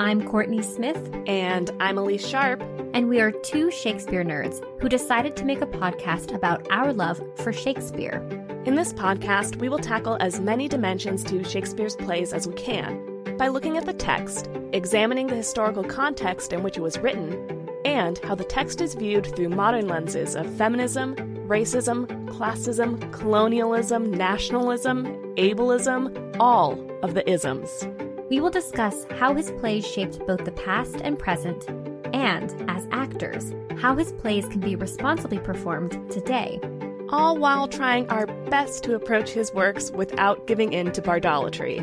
I'm Kourtney Smith. And I'm Elyse Sharp. And we are two Shakespeare nerds who decided to make a podcast about our love for Shakespeare. In this podcast, we will tackle as many dimensions to Shakespeare's plays as we can by looking at the text, examining the historical context in which it was written, and how the text is viewed through modern lenses of feminism, racism, classism, colonialism, nationalism, ableism, all of the isms. We will discuss how his plays shaped both the past and present, and, as actors, how his plays can be responsibly performed today. All while trying our best to approach his works without giving in to bardolatry.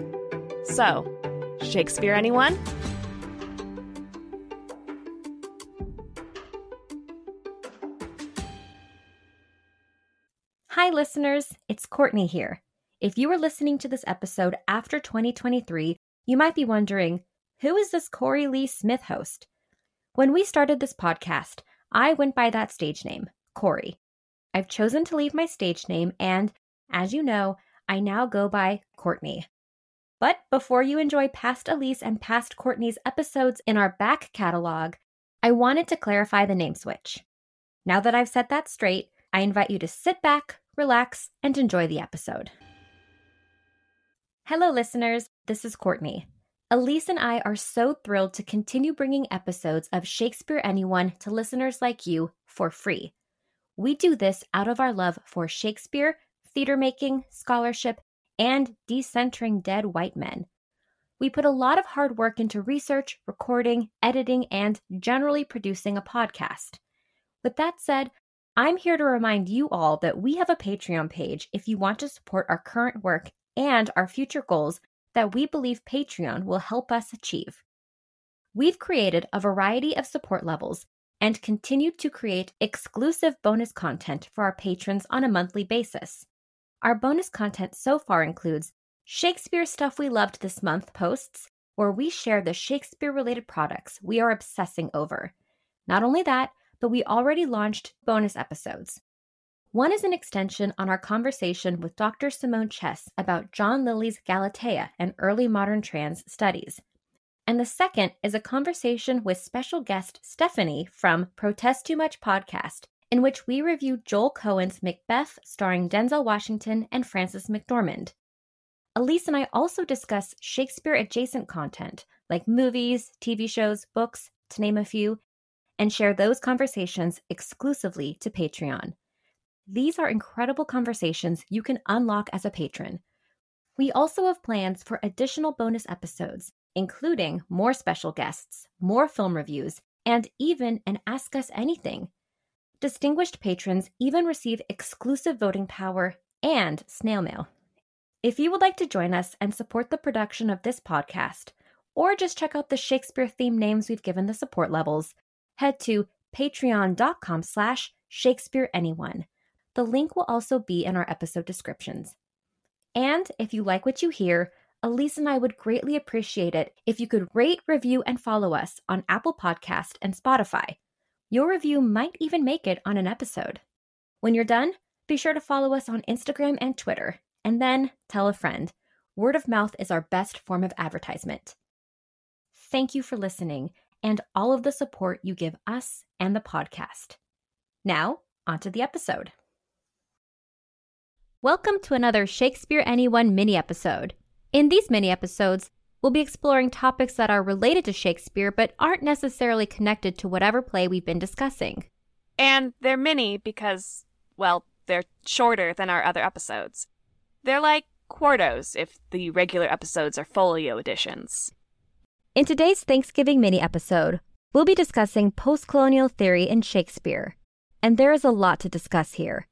So, Shakespeare, anyone? Hi, listeners. It's Kourtney here. If you are listening to this episode after 2023, you might be wondering who is this Korey Leigh Smith host? When we started this podcast, I went by that stage name, Korey. I've chosen to leave my stage name, and as you know, I now go by Kourtney. But before you enjoy past Elyse and past Kourtney's episodes in our back catalog, I wanted to clarify the name switch. Now that I've set that straight, I invite you to sit back, relax, and enjoy the episode. Hello, listeners. This is Kourtney. Elyse and I are so thrilled to continue bringing episodes of Shakespeare Anyone to listeners like you for free. We do this out of our love for Shakespeare, theater making, scholarship, and decentering dead white men. We put a lot of hard work into research, recording, editing, and generally producing a podcast. With that said, I'm here to remind you all that we have a Patreon page if you want to support our current work and our future goals that we believe Patreon will help us achieve. We've created a variety of support levels and continue to create exclusive bonus content for our patrons on a monthly basis. Our bonus content so far includes Shakespeare Stuff We Loved This Month posts, where we share the Shakespeare related products we are obsessing over. Not only that, but we already launched bonus episodes. One is an extension on our conversation with Dr. Simone Chess about John Lyly's Galatea and early modern trans studies. And the second is a conversation with special guest Stephanie from Protest Too Much podcast, in which we review Joel Coen's Macbeth starring Denzel Washington and Frances McDormand. Elyse and I also discuss Shakespeare adjacent content like movies, TV shows, books, to name a few, and share those conversations exclusively to Patreon. These are incredible conversations you can unlock as a patron. We also have plans for additional bonus episodes, including more special guests, more film reviews, and even an Ask Us Anything. Distinguished patrons even receive exclusive voting power and snail mail. If you would like to join us and support the production of this podcast, or just check out the Shakespeare themed names we've given the support levels, head to patreon.com slash shakespeareanyone. The link will also be in our episode descriptions. And if you like what you hear, Elyse and I would greatly appreciate it if you could rate, review, and follow us on Apple Podcast and Spotify. Your review might even make it on an episode. When you're done, be sure to follow us on Instagram and Twitter, and then tell a friend. Word of mouth is our best form of advertisement. Thank you for listening, and all of the support you give us and the podcast. Now, onto the episode. Welcome to another Shakespeare Anyone mini episode. In these mini episodes, we'll be exploring topics that are related to Shakespeare but aren't necessarily connected to whatever play we've been discussing. And they're mini because, well, they're shorter than our other episodes. They're like quartos if the regular episodes are folio editions. In today's Thanksgiving mini episode, we'll be discussing post colonial theory in Shakespeare. And there is a lot to discuss here.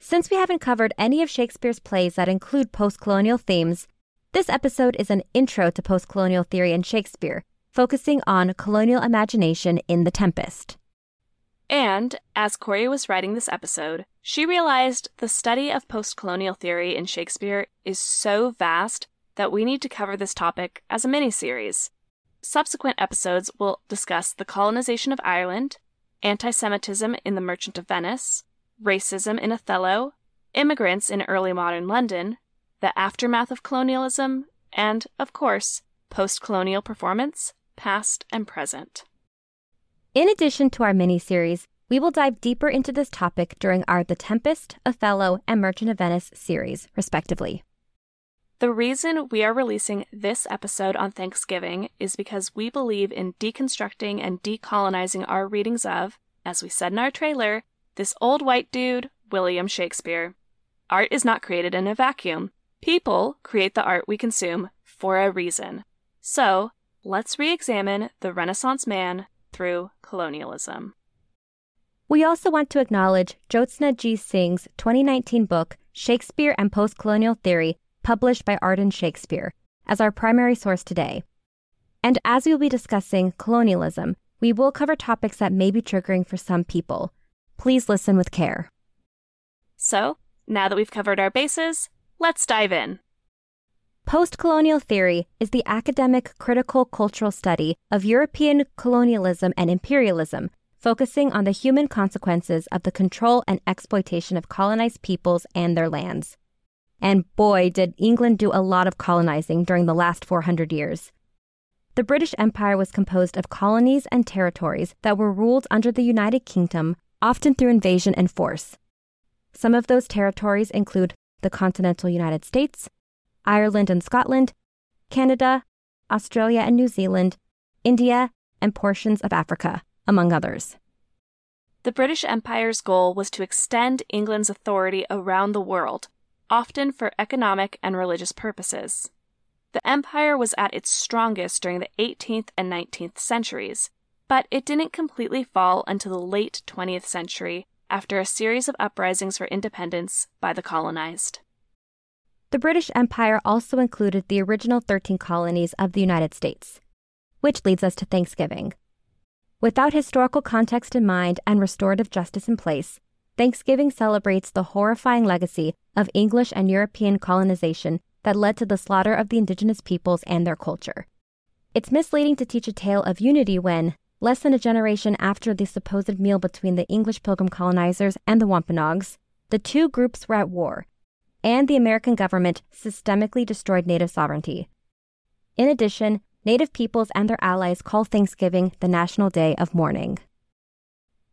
Since we haven't covered any of Shakespeare's plays that include post colonial themes, this episode is an intro to post colonial theory in Shakespeare, focusing on colonial imagination in The Tempest. And, as Korey was writing this episode, she realized the study of post colonial theory in Shakespeare is so vast that we need to cover this topic as a mini series. Subsequent episodes will discuss the colonization of Ireland, anti Semitism in The Merchant of Venice, racism in Othello, immigrants in early modern London, the aftermath of colonialism, and, of course, post colonial performance, past and present. In addition to our mini series, we will dive deeper into this topic during our The Tempest, Othello, and Merchant of Venice series, respectively. The reason we are releasing this episode on Thanksgiving is because we believe in deconstructing and decolonizing our readings of, as we said in our trailer, this old white dude, William Shakespeare. Art is not created in a vacuum. People create the art we consume for a reason. So, let's re examine the Renaissance man through colonialism. We also want to acknowledge Jyotsna G. Singh's 2019 book, Shakespeare and Postcolonial Theory, published by Arden Shakespeare, as our primary source today. And as we will be discussing colonialism, we will cover topics that may be triggering for some people. Please listen with care. So, now that we've covered our bases, let's dive in. Postcolonial theory is the academic critical cultural study of European colonialism and imperialism, focusing on the human consequences of the control and exploitation of colonized peoples and their lands. And boy, did England do a lot of colonizing during the last 400 years. The British Empire was composed of colonies and territories that were ruled under the United Kingdom, often through invasion and force. Some of those territories include the continental United States, Ireland and Scotland, Canada, Australia and New Zealand, India, and portions of Africa, among others. The British Empire's goal was to extend England's authority around the world, often for economic and religious purposes. The empire was at its strongest during the 18th and 19th centuries, but it didn't completely fall until the late 20th century after a series of uprisings for independence by the colonized. The British Empire also included the original 13 colonies of the United States, which leads us to Thanksgiving. Without historical context in mind and restorative justice in place, Thanksgiving celebrates the horrifying legacy of English and European colonization that led to the slaughter of the indigenous peoples and their culture. It's misleading to teach a tale of unity when, less than a generation after the supposed meal between the English pilgrim colonizers and the Wampanoags, the two groups were at war, and the American government systemically destroyed Native sovereignty. In addition, Native peoples and their allies call Thanksgiving the National Day of Mourning.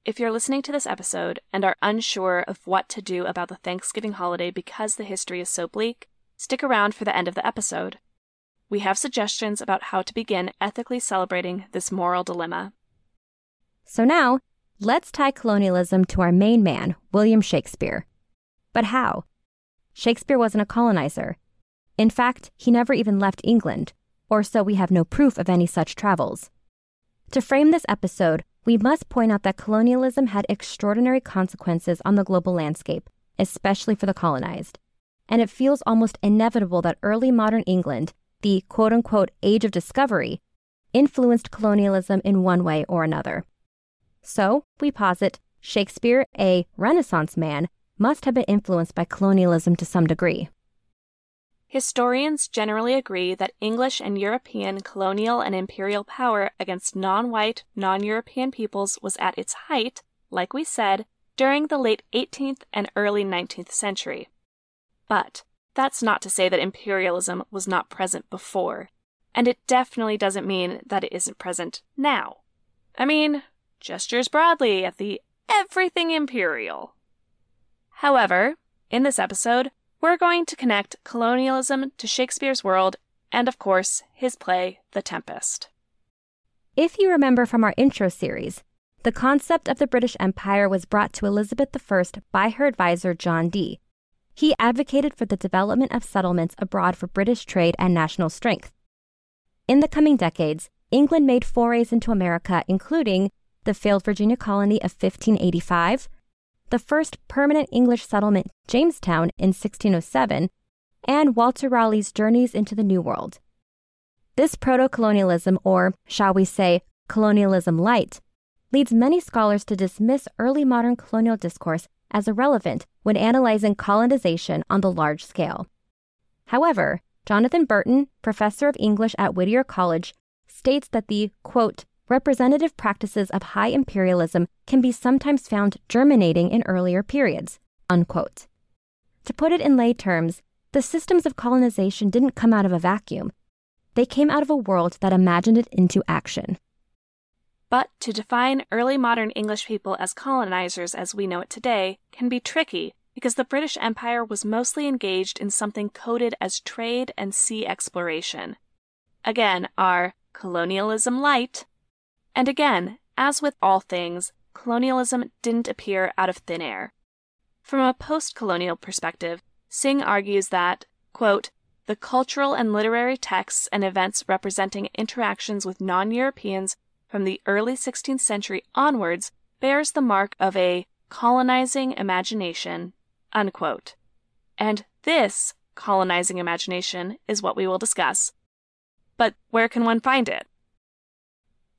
If you're listening to this episode and are unsure of what to do about the Thanksgiving holiday because the history is so bleak, stick around for the end of the episode. We have suggestions about how to begin ethically celebrating this moral dilemma. So now, let's tie colonialism to our main man, William Shakespeare. But how? Shakespeare wasn't a colonizer. In fact, he never even left England, or so we have no proof of any such travels. To frame this episode, we must point out that colonialism had extraordinary consequences on the global landscape, especially for the colonized. And it feels almost inevitable that early modern England, the quote unquote age of discovery, influenced colonialism in one way or another. So, we posit Shakespeare, a Renaissance man, must have been influenced by colonialism to some degree. Historians generally agree that English and European colonial and imperial power against non white, non European peoples was at its height, like we said, during the late 18th and early 19th century. But that's not to say that imperialism was not present before, and it definitely doesn't mean that it isn't present now. I mean, gestures broadly at the everything imperial. However, in this episode, we're going to connect colonialism to Shakespeare's world and, of course, his play, The Tempest. If you remember from our intro series, the concept of the British Empire was brought to Elizabeth I by her advisor John Dee. He advocated for the development of settlements abroad for British trade and national strength. In the coming decades, England made forays into America, including the failed Virginia colony of 1585, the first permanent English settlement, Jamestown, in 1607, and Walter Raleigh's Journeys into the New World. This proto colonialism, or shall we say, colonialism light, leads many scholars to dismiss early modern colonial discourse as irrelevant when analyzing colonization on the large scale. However, Jonathan Burton, professor of English at Whittier College, states that the, quote, representative practices of high imperialism can be sometimes found germinating in earlier periods. Unquote. To put it in lay terms, the systems of colonization didn't come out of a vacuum. they came out of a world that imagined it into action. But to define early modern English people as colonizers as we know it today can be tricky because the British Empire was mostly engaged in something coded as trade and sea exploration. Again, our colonialism light. And again, as with all things, colonialism didn't appear out of thin air. From a post colonial perspective, Singh argues that, quote, the cultural and literary texts and events representing interactions with non Europeans from the early 16th century onwards bears the mark of a colonizing imagination. Unquote. And this colonizing imagination is what we will discuss. But where can one find it?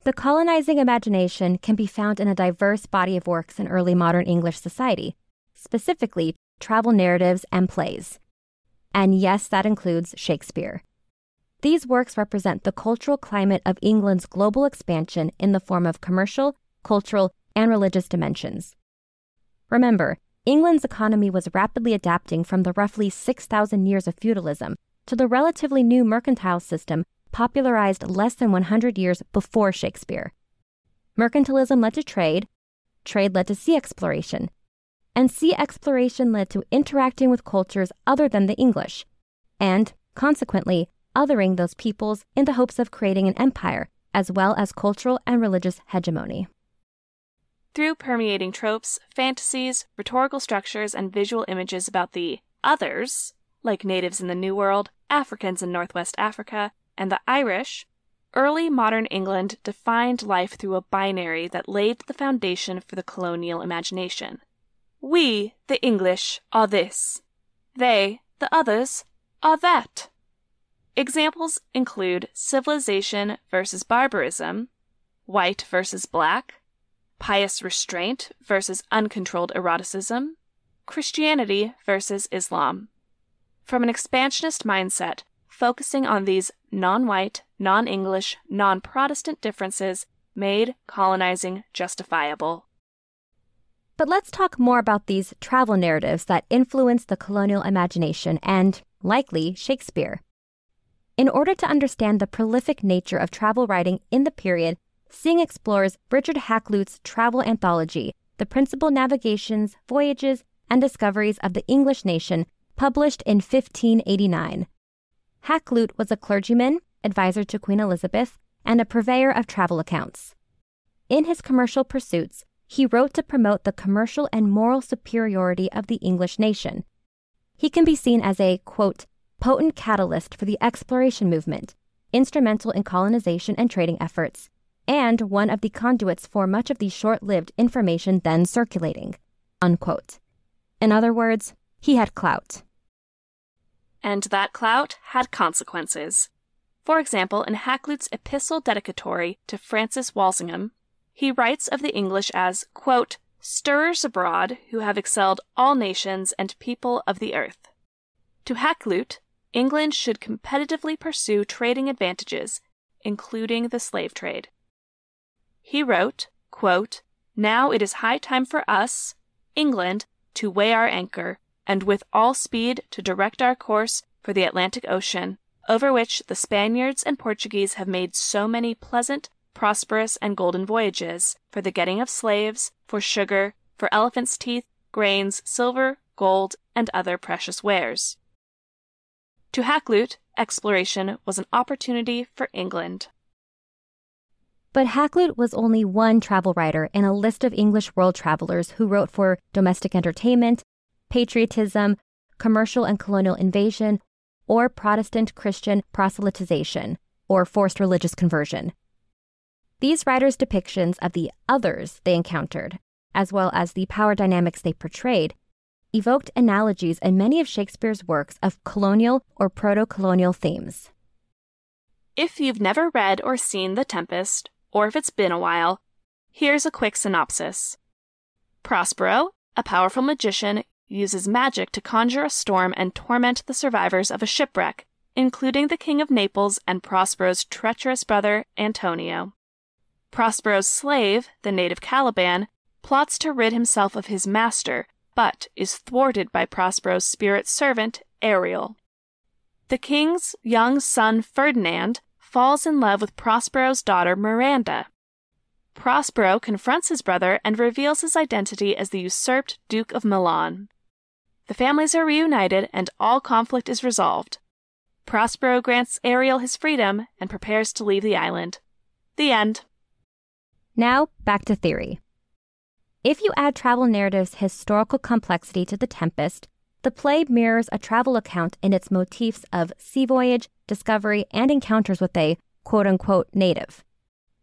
The colonizing imagination can be found in a diverse body of works in early modern English society, specifically travel narratives and plays. And yes, that includes Shakespeare. These works represent the cultural climate of England's global expansion in the form of commercial, cultural, and religious dimensions. Remember, England's economy was rapidly adapting from the roughly 6,000 years of feudalism to the relatively new mercantile system popularized less than 100 years before Shakespeare. Mercantilism led to trade, trade led to sea exploration, and sea exploration led to interacting with cultures other than the English, and, consequently, othering those peoples in the hopes of creating an empire, as well as cultural and religious hegemony. Through permeating tropes, fantasies, rhetorical structures, and visual images about the others, like natives in the New World, Africans in Northwest Africa, and the Irish, early modern England defined life through a binary that laid the foundation for the colonial imagination. We, the English, are this. They, the others, are that. Examples include civilization versus barbarism, white versus black, pious restraint versus uncontrolled eroticism, Christianity versus Islam. From an expansionist mindset, focusing on these non white, non English, non Protestant differences made colonizing justifiable. But let's talk more about these travel narratives that influence the colonial imagination and, likely, Shakespeare. In order to understand the prolific nature of travel writing in the period, Singh explores Richard Hakluyt's travel anthology, The Principal Navigations, Voyages, and Discoveries of the English Nation, published in 1589. Hakluyt was a clergyman, advisor to Queen Elizabeth, and a purveyor of travel accounts. In his commercial pursuits, he wrote to promote the commercial and moral superiority of the English nation. He can be seen as a, quote, potent catalyst for the exploration movement, instrumental in colonization and trading efforts, and one of the conduits for much of the short lived information then circulating. Unquote. In other words, he had clout. And that clout had consequences. For example, in Hakluyt's epistle dedicatory to Francis Walsingham, he writes of the English as, quote, stirrers abroad who have excelled all nations and people of the earth. To Hakluyt, England should competitively pursue trading advantages, including the slave trade. He wrote, quote, Now it is high time for us, England, to weigh our anchor, and with all speed to direct our course for the Atlantic Ocean, over which the Spaniards and Portuguese have made so many pleasant prosperous, and golden voyages, for the getting of slaves, for sugar, for elephants' teeth, grains, silver, gold, and other precious wares. To Hakluyt, exploration was an opportunity for England. But Hakluyt was only one travel writer in a list of English world travelers who wrote for domestic entertainment, patriotism, commercial and colonial invasion, or Protestant Christian proselytization, or forced religious conversion. These writers' depictions of the others they encountered, as well as the power dynamics they portrayed, evoked analogies in many of Shakespeare's works of colonial or proto colonial themes. If you've never read or seen The Tempest, or if it's been a while, here's a quick synopsis Prospero, a powerful magician, uses magic to conjure a storm and torment the survivors of a shipwreck, including the King of Naples and Prospero's treacherous brother, Antonio. Prospero's slave, the native Caliban, plots to rid himself of his master, but is thwarted by Prospero's spirit servant, Ariel. The king's young son Ferdinand falls in love with Prospero's daughter Miranda. Prospero confronts his brother and reveals his identity as the usurped Duke of Milan. The families are reunited and all conflict is resolved. Prospero grants Ariel his freedom and prepares to leave the island. The end. Now, back to theory. If you add travel narrative's historical complexity to The Tempest, the play mirrors a travel account in its motifs of sea voyage, discovery, and encounters with a quote unquote native.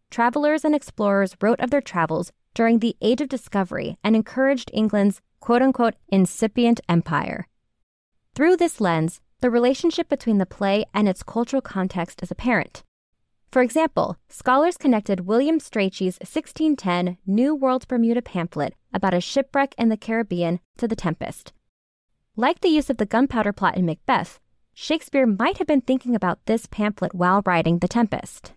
Travelers and explorers wrote of their travels during the Age of Discovery and encouraged England's quote unquote incipient empire. Through this lens, the relationship between the play and its cultural context is apparent. For example, scholars connected William Strachey's 1610 New World Bermuda pamphlet about a shipwreck in the Caribbean to The Tempest. Like the use of the gunpowder plot in Macbeth, Shakespeare might have been thinking about this pamphlet while writing The Tempest.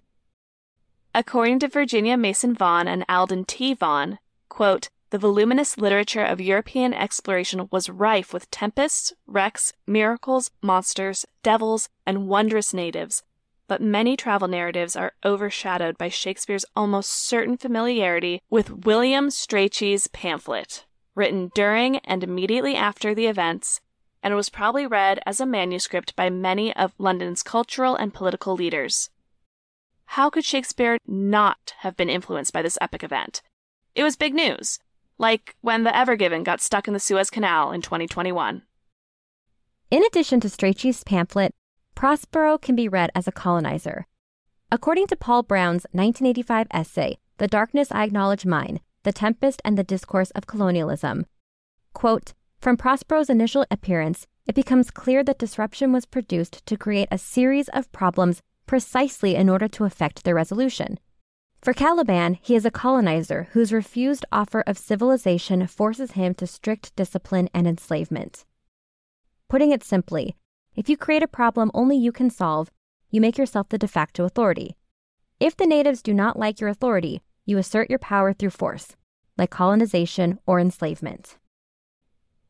According to Virginia Mason Vaughan and Alden T. Vaughan, quote, the voluminous literature of European exploration was rife with tempests, wrecks, miracles, monsters, devils, and wondrous natives. But many travel narratives are overshadowed by Shakespeare's almost certain familiarity with William Strachey's pamphlet, written during and immediately after the events, and was probably read as a manuscript by many of London's cultural and political leaders. How could Shakespeare not have been influenced by this epic event? It was big news like when the Ever Given got stuck in the Suez Canal in 2021. In addition to Strachey's pamphlet, Prospero can be read as a colonizer. According to Paul Brown's 1985 essay, The Darkness I Acknowledge Mine, The Tempest and the Discourse of Colonialism, quote, from Prospero's initial appearance, it becomes clear that disruption was produced to create a series of problems precisely in order to effect their resolution. For Caliban, he is a colonizer whose refused offer of civilization forces him to strict discipline and enslavement. Putting it simply, if you create a problem only you can solve, you make yourself the de facto authority. If the natives do not like your authority, you assert your power through force, like colonization or enslavement.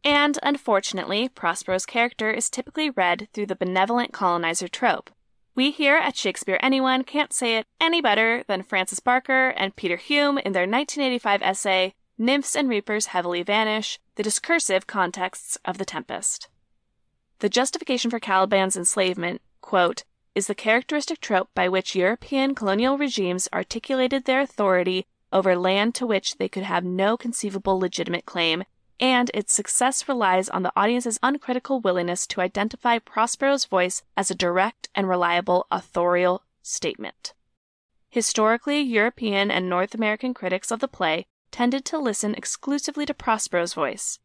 And unfortunately, Prospero's character is typically read through the benevolent colonizer trope, we here at Shakespeare Anyone can't say it any better than Francis Barker and Peter Hulme in their 1985 essay, Nymphs and Reapers Heavily Vanish The Discursive Contexts of the Tempest. The justification for Caliban's enslavement, quote, is the characteristic trope by which European colonial regimes articulated their authority over land to which they could have no conceivable legitimate claim and its success relies on the audience's uncritical willingness to identify Prospero's voice as a direct and reliable authorial statement. Historically, European and North American critics of the play tended to listen exclusively to Prospero's voice.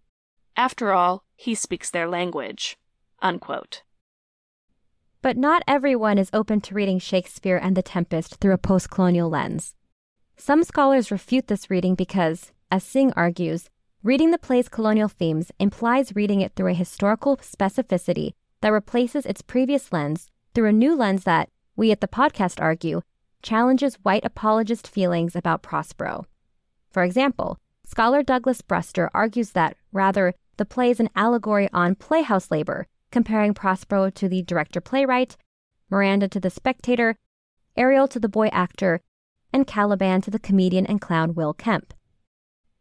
After all, he speaks their language. Unquote. But not everyone is open to reading Shakespeare and The Tempest through a post colonial lens. Some scholars refute this reading because, as Singh argues, Reading the play's colonial themes implies reading it through a historical specificity that replaces its previous lens through a new lens that, we at the podcast argue, challenges white apologist feelings about Prospero. For example, scholar Douglas Bruster argues that, rather, the play is an allegory on playhouse labor, comparing Prospero to the director playwright, Miranda to the spectator, Ariel to the boy actor, and Caliban to the comedian and clown Will Kemp.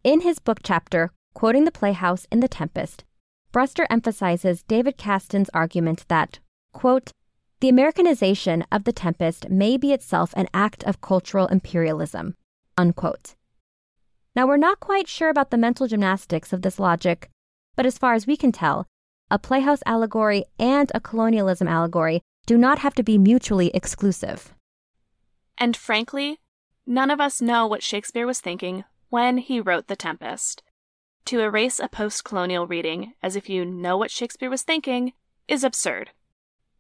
In his book chapter, quoting the Playhouse in The Tempest, Bruster emphasizes David Kastan's argument that, quote, the Americanization of The Tempest may be itself an act of cultural imperialism, unquote. Now, we're not quite sure about the mental gymnastics of this logic, but as far as we can tell, a playhouse allegory and a colonialism allegory do not have to be mutually exclusive. And frankly, none of us know what Shakespeare was thinking when he wrote The Tempest. To erase a post colonial reading as if you know what Shakespeare was thinking is absurd,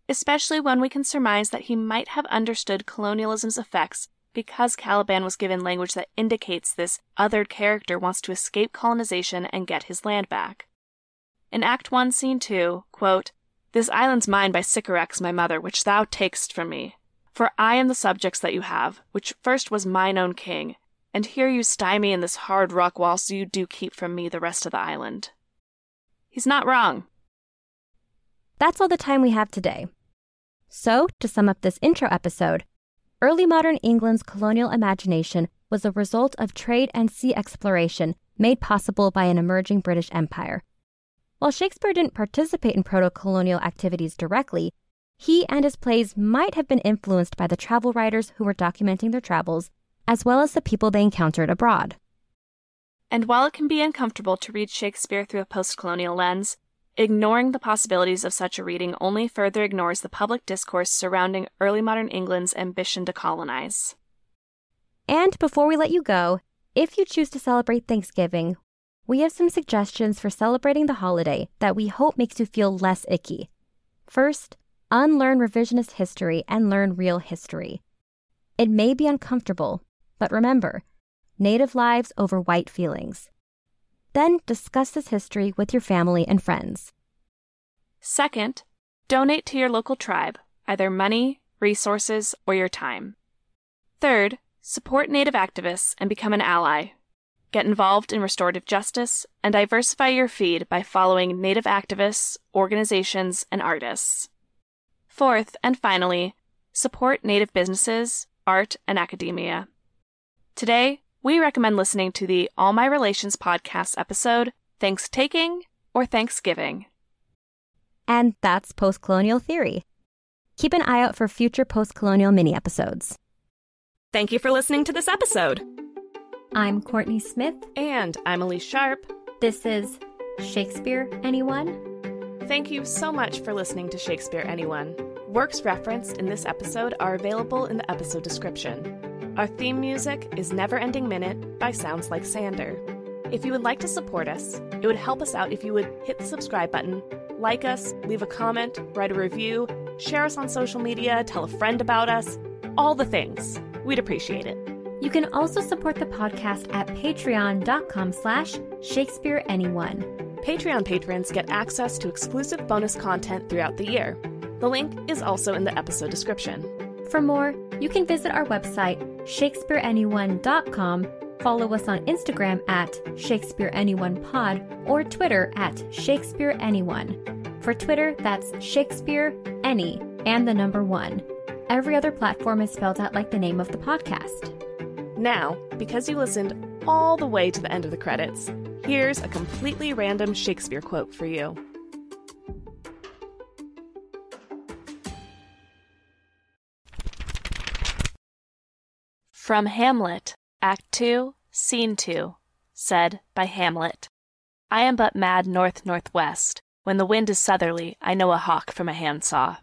especially when we can surmise that he might have understood colonialism's effects because Caliban was given language that indicates this othered character wants to escape colonization and get his land back. In Act 1, Scene 2, quote, This island's mine by Sycorax, my mother, which thou takest from me. For I am the subjects that you have, which first was mine own king, and here you stymie me in this hard rock whilst you do keep from me the rest of the island. He's not wrong. That's all the time we have today. So, to sum up this intro episode, early modern England's colonial imagination was a result of trade and sea exploration made possible by an emerging British Empire. While Shakespeare didn't participate in proto colonial activities directly, he and his plays might have been influenced by the travel writers who were documenting their travels, as well as the people they encountered abroad. And while it can be uncomfortable to read Shakespeare through a post colonial lens, ignoring the possibilities of such a reading only further ignores the public discourse surrounding early modern England's ambition to colonize. And before we let you go, if you choose to celebrate Thanksgiving, we have some suggestions for celebrating the holiday that we hope makes you feel less icky. First, unlearn revisionist history and learn real history. It may be uncomfortable, but remember, Native lives over white feelings. Then discuss this history with your family and friends. Second, donate to your local tribe, either money, resources, or your time. Third, support Native activists and become an ally. Get involved in restorative justice and diversify your feed by following Native activists, organizations, and artists. Fourth, and finally, support Native businesses, art, and academia. Today, we recommend listening to the All My Relations podcast episode, Thanks Taking or Thanksgiving. And that's post colonial theory. Keep an eye out for future post colonial mini episodes. Thank you for listening to this episode. I'm Kourtney Smith. And I'm Elyse Sharp. This is Shakespeare Anyone? Thank you so much for listening to Shakespeare Anyone. Works referenced in this episode are available in the episode description. Our theme music is Never Ending Minute by Sounds Like Sander. If you would like to support us, it would help us out if you would hit the subscribe button, like us, leave a comment, write a review, share us on social media, tell a friend about us, all the things. We'd appreciate it. You can also support the podcast at patreon.com slash Shakespeare Anyone. Patreon patrons get access to exclusive bonus content throughout the year. The link is also in the episode description. For more, you can visit our website, shakespeareanyone.com, follow us on Instagram at ShakespeareAnyonePod or Twitter at ShakespeareAnyone. For Twitter, that's Shakespeare Any and the number one. Every other platform is spelled out like the name of the podcast. Now, because you listened all the way to the end of the credits, here's a completely random Shakespeare quote for you. From Hamlet, Act 2, Scene 2, said by Hamlet. I am but mad north northwest. When the wind is southerly, I know a hawk from a handsaw.